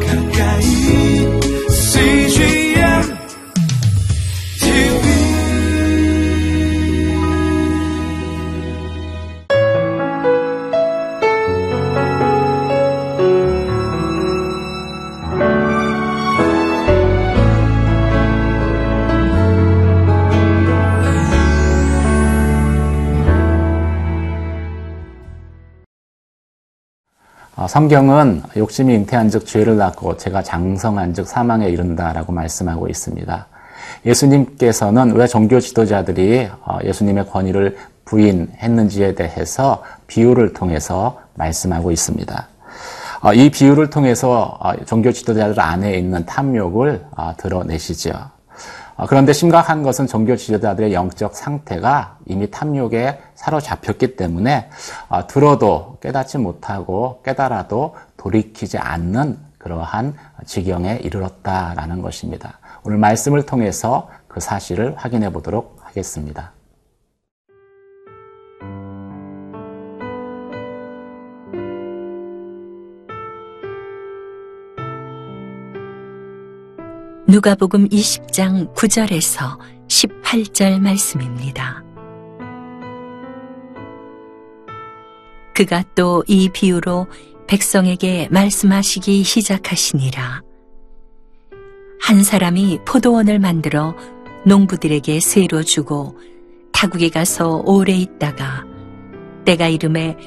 가까 성경은 욕심이 잉태한 즉 죄를 낳고 제가 장성한 즉 사망에 이른다라고 말씀하고 있습니다. 예수님께서는 왜 종교 지도자들이 어, 예수님의 권위를 부인했는지에 대해서 비유를 통해서 말씀하고 있습니다. 어, 이 비유를 통해서 종교 지도자들 안에 있는 탐욕을 드러내시죠. 그런데 심각한 것은 종교 지도자들의 영적 상태가 이미 탐욕에 사로잡혔기 때문에 들어도 깨닫지 못하고 깨달아도 돌이키지 않는 그러한 지경에 이르렀다라는 것입니다. 오늘 말씀을 통해서 그 사실을 확인해 보도록 하겠습니다. 누가복음 20장 9절에서 18절 말씀입니다. 그가 또 이 비유로 백성에게 말씀하시기 시작하시니라. 한 사람이 포도원을 만들어 농부들에게 세로 주고 타국에 가서 오래 있다가 때가 이름에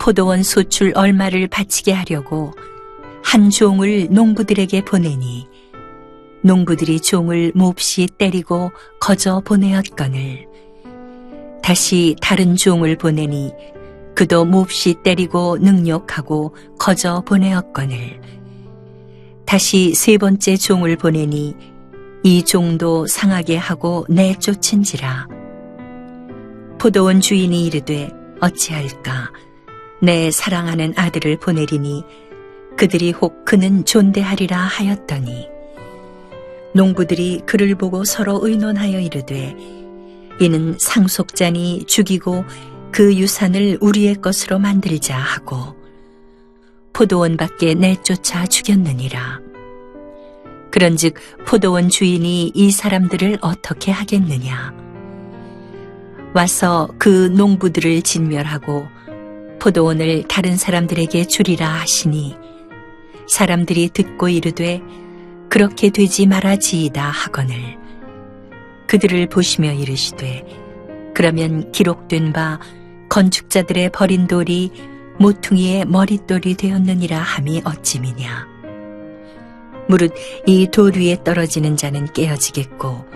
포도원 소출 얼마를 바치게 하려고 한 종을 농부들에게 보내니 농부들이 종을 몹시 때리고 거저 보내었거늘. 다시 다른 종을 보내니 그도 몹시 때리고 능욕하고 거저 보내었거늘. 다시 세 번째 종을 보내니 이 종도 상하게 하고 내쫓은지라. 포도원 주인이 이르되 어찌할까? 내 사랑하는 아들을 보내리니 그들이 혹 그는 존대하리라 하였더니 농부들이 그를 보고 서로 의논하여 이르되 이는 상속자니 죽이고 그 유산을 우리의 것으로 만들자 하고 포도원 밖에 내쫓아 죽였느니라. 그런즉 포도원 주인이 이 사람들을 어떻게 하겠느냐? 와서 그 농부들을 진멸하고 포도원을 다른 사람들에게 주리라 하시니 사람들이 듣고 이르되 그렇게 되지 말아지이다 하거늘 그들을 보시며 이르시되 그러면 기록된 바 건축자들의 버린 돌이 모퉁이의 머릿돌이 되었느니라 함이 어찌미냐 무릇 이 돌 위에 떨어지는 자는 깨어지겠고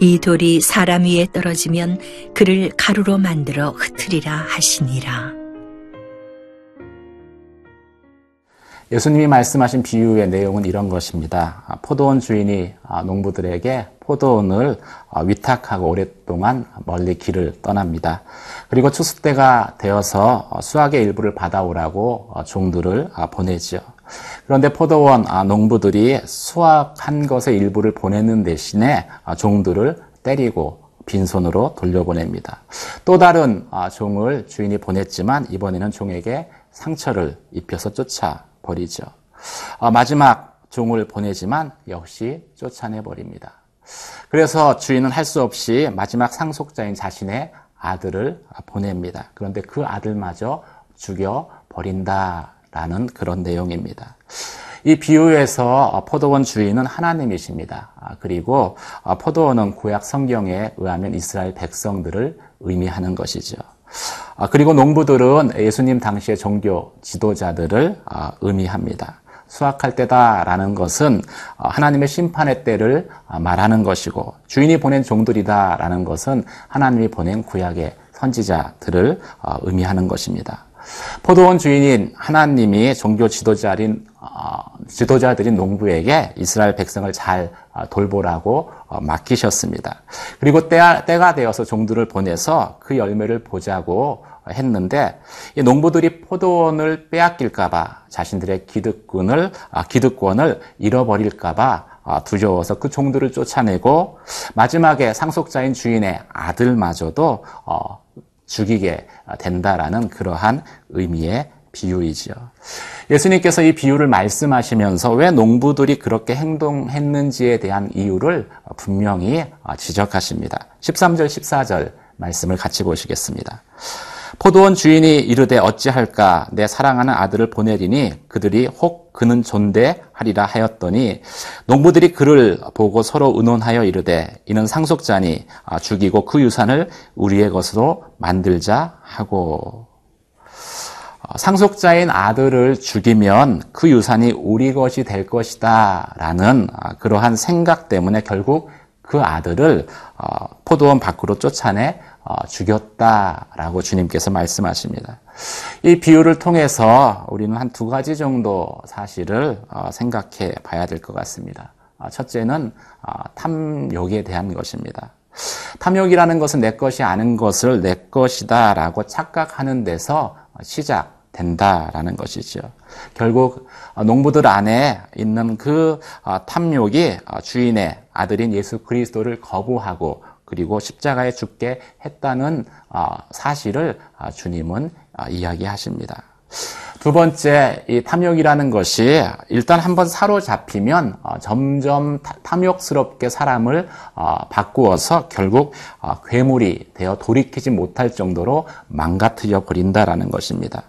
이 돌이 사람 위에 떨어지면 그를 가루로 만들어 흩으리라 하시니라. 예수님이 말씀하신 비유의 내용은 이런 것입니다. 아, 포도원 주인이 아, 농부들에게 포도원을 아, 위탁하고 오랫동안 멀리 길을 떠납니다. 그리고 추수 때가 되어서 어, 수확의 일부를 받아오라고 어, 종들을 보내지요. 그런데 포도원 농부들이 수확한 것의 일부를 보내는 대신에 종들을 때리고 빈손으로 돌려보냅니다. 또 다른 종을 주인이 보냈지만 이번에는 종에게 상처를 입혀서 쫓아 버리죠. 어, 마지막 종을 보내지만 역시 쫓아내 버립니다. 그래서 주인은 할 수 없이 마지막 상속자인 자신의 아들을 보냅니다. 그런데 그 아들마저 죽여 버린다라는 그런 내용입니다. 이 비유에서 포도원 주인은 하나님이십니다. 아, 그리고 포도원은 구약 성경에 의하면 이스라엘 백성들을 의미하는 것이죠. 아, 그리고 농부들은 예수님 당시의 종교 지도자들을 아, 의미합니다. 수확할 때다라는 것은 아, 하나님의 심판의 때를 말하는 것이고 주인이 보낸 종들이다라는 것은 하나님이 보낸 구약의 선지자들을 의미하는 것입니다. 포도원 주인인 하나님이 종교 지도자인 지도자들인 농부에게 이스라엘 백성을 잘 돌보라고 어, 맡기셨습니다. 그리고 때가, 때가 되어서 종들을 보내서 그 열매를 보자고 했는데 농부들이 포도원을 빼앗길까봐 자신들의 기득권을 아, 기득권을 잃어버릴까봐 아, 두려워서 그 종들을 쫓아내고 마지막에 상속자인 주인의 아들마저도 어, 죽이게 된다라는 그러한 의미의 비유이지요. 예수님께서 이 비유를 말씀하시면서 왜 농부들이 그렇게 행동했는지에 대한 이유를 분명히 지적하십니다. 13절, 14절 말씀을 같이 보시겠습니다. 포도원 주인이 이르되 어찌할까 내 사랑하는 아들을 보내리니 그들이 혹 그는 존대하리라 하였더니 농부들이 그를 보고 서로 의논하여 이르되 이는 상속자니 죽이고 그 유산을 우리의 것으로 만들자 하고 어, 상속자인 아들을 죽이면 그 유산이 우리 것이 될 것이다 라는 아, 그러한 생각 때문에 결국 그 아들을 어, 포도원 밖으로 쫓아내 어, 죽였다라고 주님께서 말씀하십니다. 이 비유를 통해서 우리는 한 두 가지 정도 사실을 생각해 봐야 될 것 같습니다. 첫째는 탐욕에 대한 것입니다. 탐욕이라는 것은 내 것이 아닌 것을 내 것이다라고 착각하는 데서 시작 된다라는 것이죠. 결국 농부들 안에 있는 그 탐욕이 주인의 아들인 예수 그리스도를 거부하고 그리고 십자가에 죽게 했다는 사실을 주님은 이야기하십니다. 두 번째, 이 탐욕이라는 것이 일단 한번 사로잡히면 점점 탐욕스럽게 사람을 바꾸어서 결국 괴물이 되어 돌이키지 못할 정도로 망가뜨려 버린다라는 것입니다.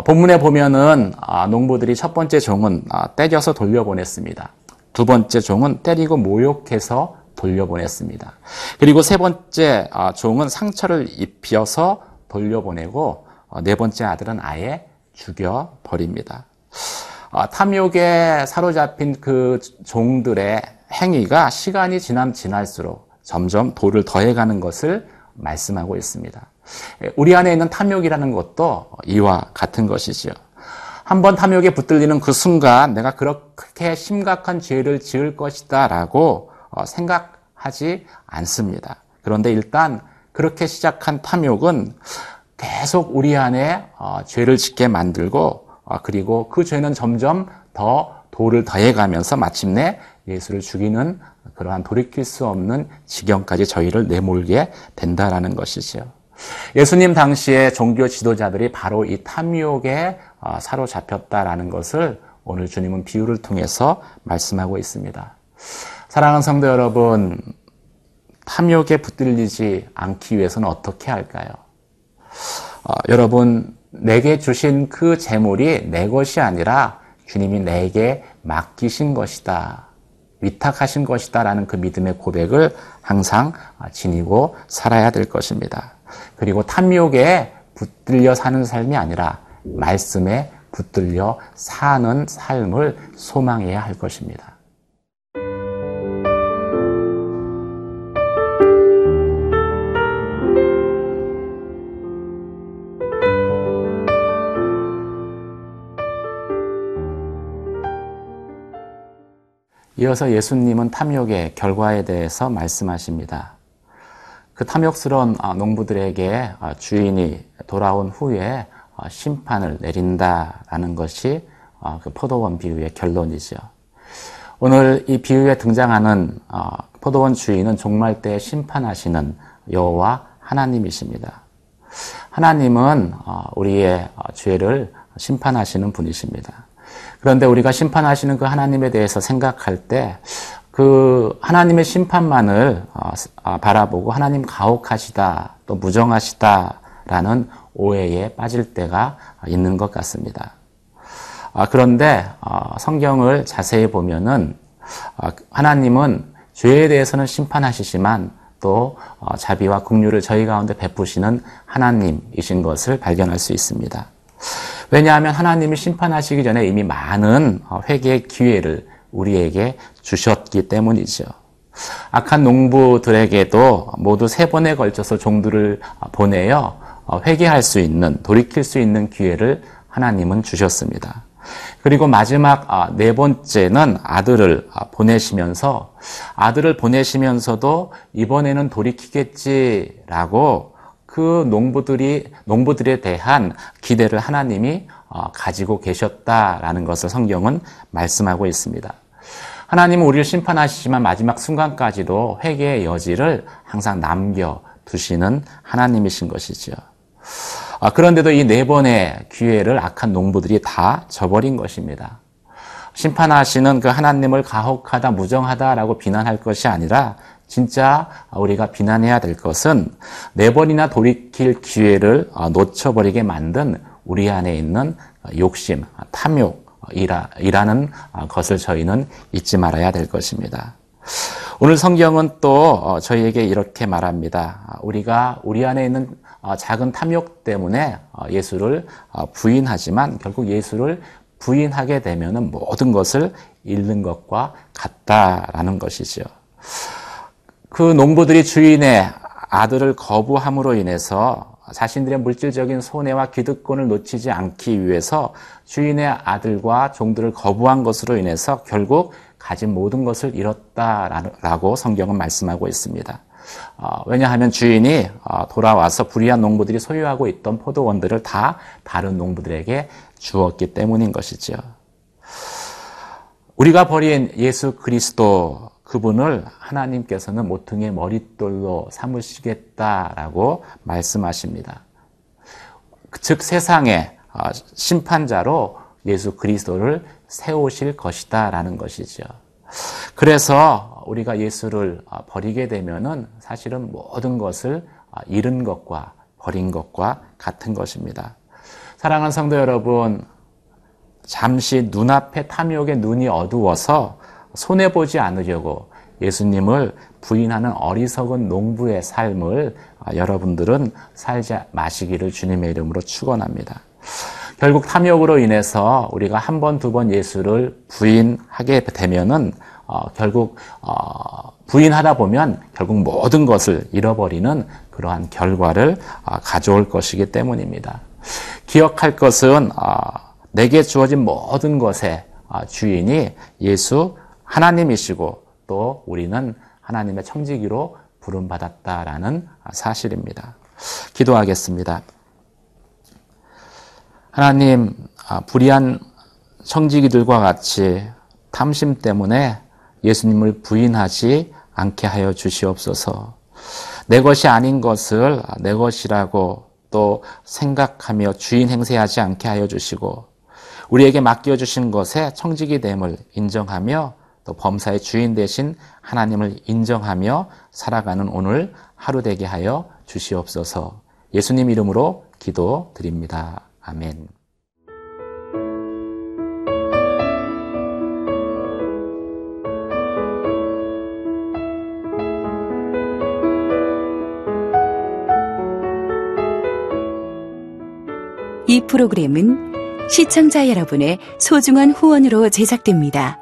본문에 보면은 농부들이 첫 번째 종은 때려서 돌려보냈습니다. 두 번째 종은 때리고 모욕해서 돌려보냈습니다. 그리고 세 번째 종은 상처를 입혀서 돌려보내고 네 번째 아들은 아예 죽여 버립니다. 탐욕에 사로잡힌 그 종들의 행위가 시간이 지남 지날수록 점점 돌을 더해가는 것을 말씀하고 있습니다. 우리 안에 있는 탐욕이라는 것도 이와 같은 것이지요. 한번 탐욕에 붙들리는 그 순간 내가 그렇게 심각한 죄를 지을 것이다 라고 어, 생각하지 않습니다. 그런데 일단 그렇게 시작한 탐욕은 계속 우리 안에 어, 죄를 짓게 만들고 어, 그리고 그 죄는 점점 더 돌을 더해가면서 마침내 예수를 죽이는 그러한 돌이킬 수 없는 지경까지 저희를 내몰게 된다라는 것이지요. 예수님 당시에 종교 지도자들이 바로 이 탐욕에 어, 사로잡혔다라는 것을 오늘 주님은 비유를 통해서 말씀하고 있습니다. 사랑하는 성도 여러분, 탐욕에 붙들리지 않기 위해서는 어떻게 할까요? 어, 여러분, 내게 주신 그 재물이 내 것이 아니라 주님이 내게 맡기신 것이다. 위탁하신 것이다. 라는 그 믿음의 고백을 항상 지니고 살아야 될 것입니다. 그리고 탐욕에 붙들려 사는 삶이 아니라 말씀에 붙들려 사는 삶을 소망해야 할 것입니다. 이어서 예수님은 탐욕의 결과에 대해서 말씀하십니다. 그 탐욕스러운 아, 농부들에게 아, 주인이 돌아온 후에 아, 심판을 내린다라는 것이 그 포도원 비유의 결론이죠. 오늘 이 비유에 등장하는 포도원 주인은 종말 때 심판하시는 여호와 하나님이십니다. 하나님은 우리의 죄를 심판하시는 분이십니다. 그런데 우리가 심판하시는 그 하나님에 대해서 생각할 때 그 하나님의 심판만을 어, 아, 바라보고 하나님 가혹하시다 또 무정하시다라는 오해에 빠질 때가 있는 것 같습니다. 아, 그런데 어, 성경을 자세히 보면은 아, 하나님은 죄에 대해서는 심판하시지만 또 어, 자비와 긍휼을 저희 가운데 베푸시는 하나님이신 것을 발견할 수 있습니다. 왜냐하면 하나님이 심판하시기 전에 이미 많은 어, 회개의 기회를 우리에게 주셨기 때문이죠. 악한 농부들에게도 모두 세 번에 걸쳐서 종들을 보내어 어, 회개할 수 있는, 돌이킬 수 있는 기회를 하나님은 주셨습니다. 그리고 마지막 아, 네 번째는 아들을 아, 보내시면서 아들을 보내시면서도 이번에는 돌이키겠지라고 그 농부들이 농부들에 대한 기대를 하나님이 어, 가지고 계셨다라는 것을 성경은 말씀하고 있습니다. 하나님은 우리를 심판하시지만 마지막 순간까지도 회개의 여지를 항상 남겨 두시는 하나님이신 것이죠. 아, 그런데도 이 네 번의 기회를 악한 농부들이 다 저버린 것입니다. 심판하시는 그 하나님을 가혹하다, 무정하다라고 비난할 것이 아니라 진짜 우리가 비난해야 될 것은 네 번이나 돌이킬 기회를 어, 놓쳐버리게 만든 우리 안에 있는 욕심, 탐욕이라는 것을 저희는 잊지 말아야 될 것입니다. 오늘 성경은 또 어, 저희에게 이렇게 말합니다. 우리가 우리 안에 있는 어, 작은 탐욕 때문에 예수를 부인하지만 결국 예수를 부인하게 되면 모든 것을 잃는 것과 같다라는 것이죠. 그 농부들이 주인의 아들을 거부함으로 인해서 자신들의 물질적인 손해와 기득권을 놓치지 않기 위해서 주인의 아들과 종들을 거부한 것으로 인해서 결국 가진 모든 것을 잃었다라고 성경은 말씀하고 있습니다. 어, 왜냐하면 주인이 어, 돌아와서 불의한 농부들이 소유하고 있던 포도원들을 다 다른 농부들에게 주었기 때문인 것이죠. 우리가 버린 예수 그리스도 그분을 하나님께서는 모퉁이의 머릿돌로 삼으시겠다라고 말씀하십니다. 즉 세상의 어, 심판자로 예수 그리스도를 세우실 것이다라는 것이죠. 그래서 우리가 예수를 어, 버리게 되면은 사실은 모든 것을 어, 잃은 것과 버린 것과 같은 것입니다. 사랑하는 성도 여러분, 잠시 눈앞에 탐욕의 눈이 어두워서 손해보지 않으려고 예수님을 부인하는 어리석은 농부의 삶을 아, 여러분들은 살지 마시기를 주님의 이름으로 축원합니다. 결국 탐욕으로 인해서 우리가 한 번, 두 번 예수를 부인하게 되면은 어, 결국 어, 부인하다 보면 결국 모든 것을 잃어버리는 그러한 결과를 어, 가져올 것이기 때문입니다. 기억할 것은 어, 내게 주어진 모든 것의 어, 주인이 예수 하나님이시고 또 우리는 하나님의 청지기로 부름받았다라는 사실입니다. 기도하겠습니다. 하나님, 아, 불의한 청지기들과 같이 탐심 때문에 예수님을 부인하지 않게 하여 주시옵소서. 내 것이 아닌 것을 내 것이라고 또 생각하며 주인 행세하지 않게 하여 주시고 우리에게 맡겨 주신 것에 청지기 됨을 인정하며 또 범사의 주인 대신 하나님을 인정하며 살아가는 오늘 하루 되게 하여 주시옵소서 예수님 이름으로 기도 드립니다. 아멘. 이 프로그램은 시청자 여러분의 소중한 후원으로 제작됩니다.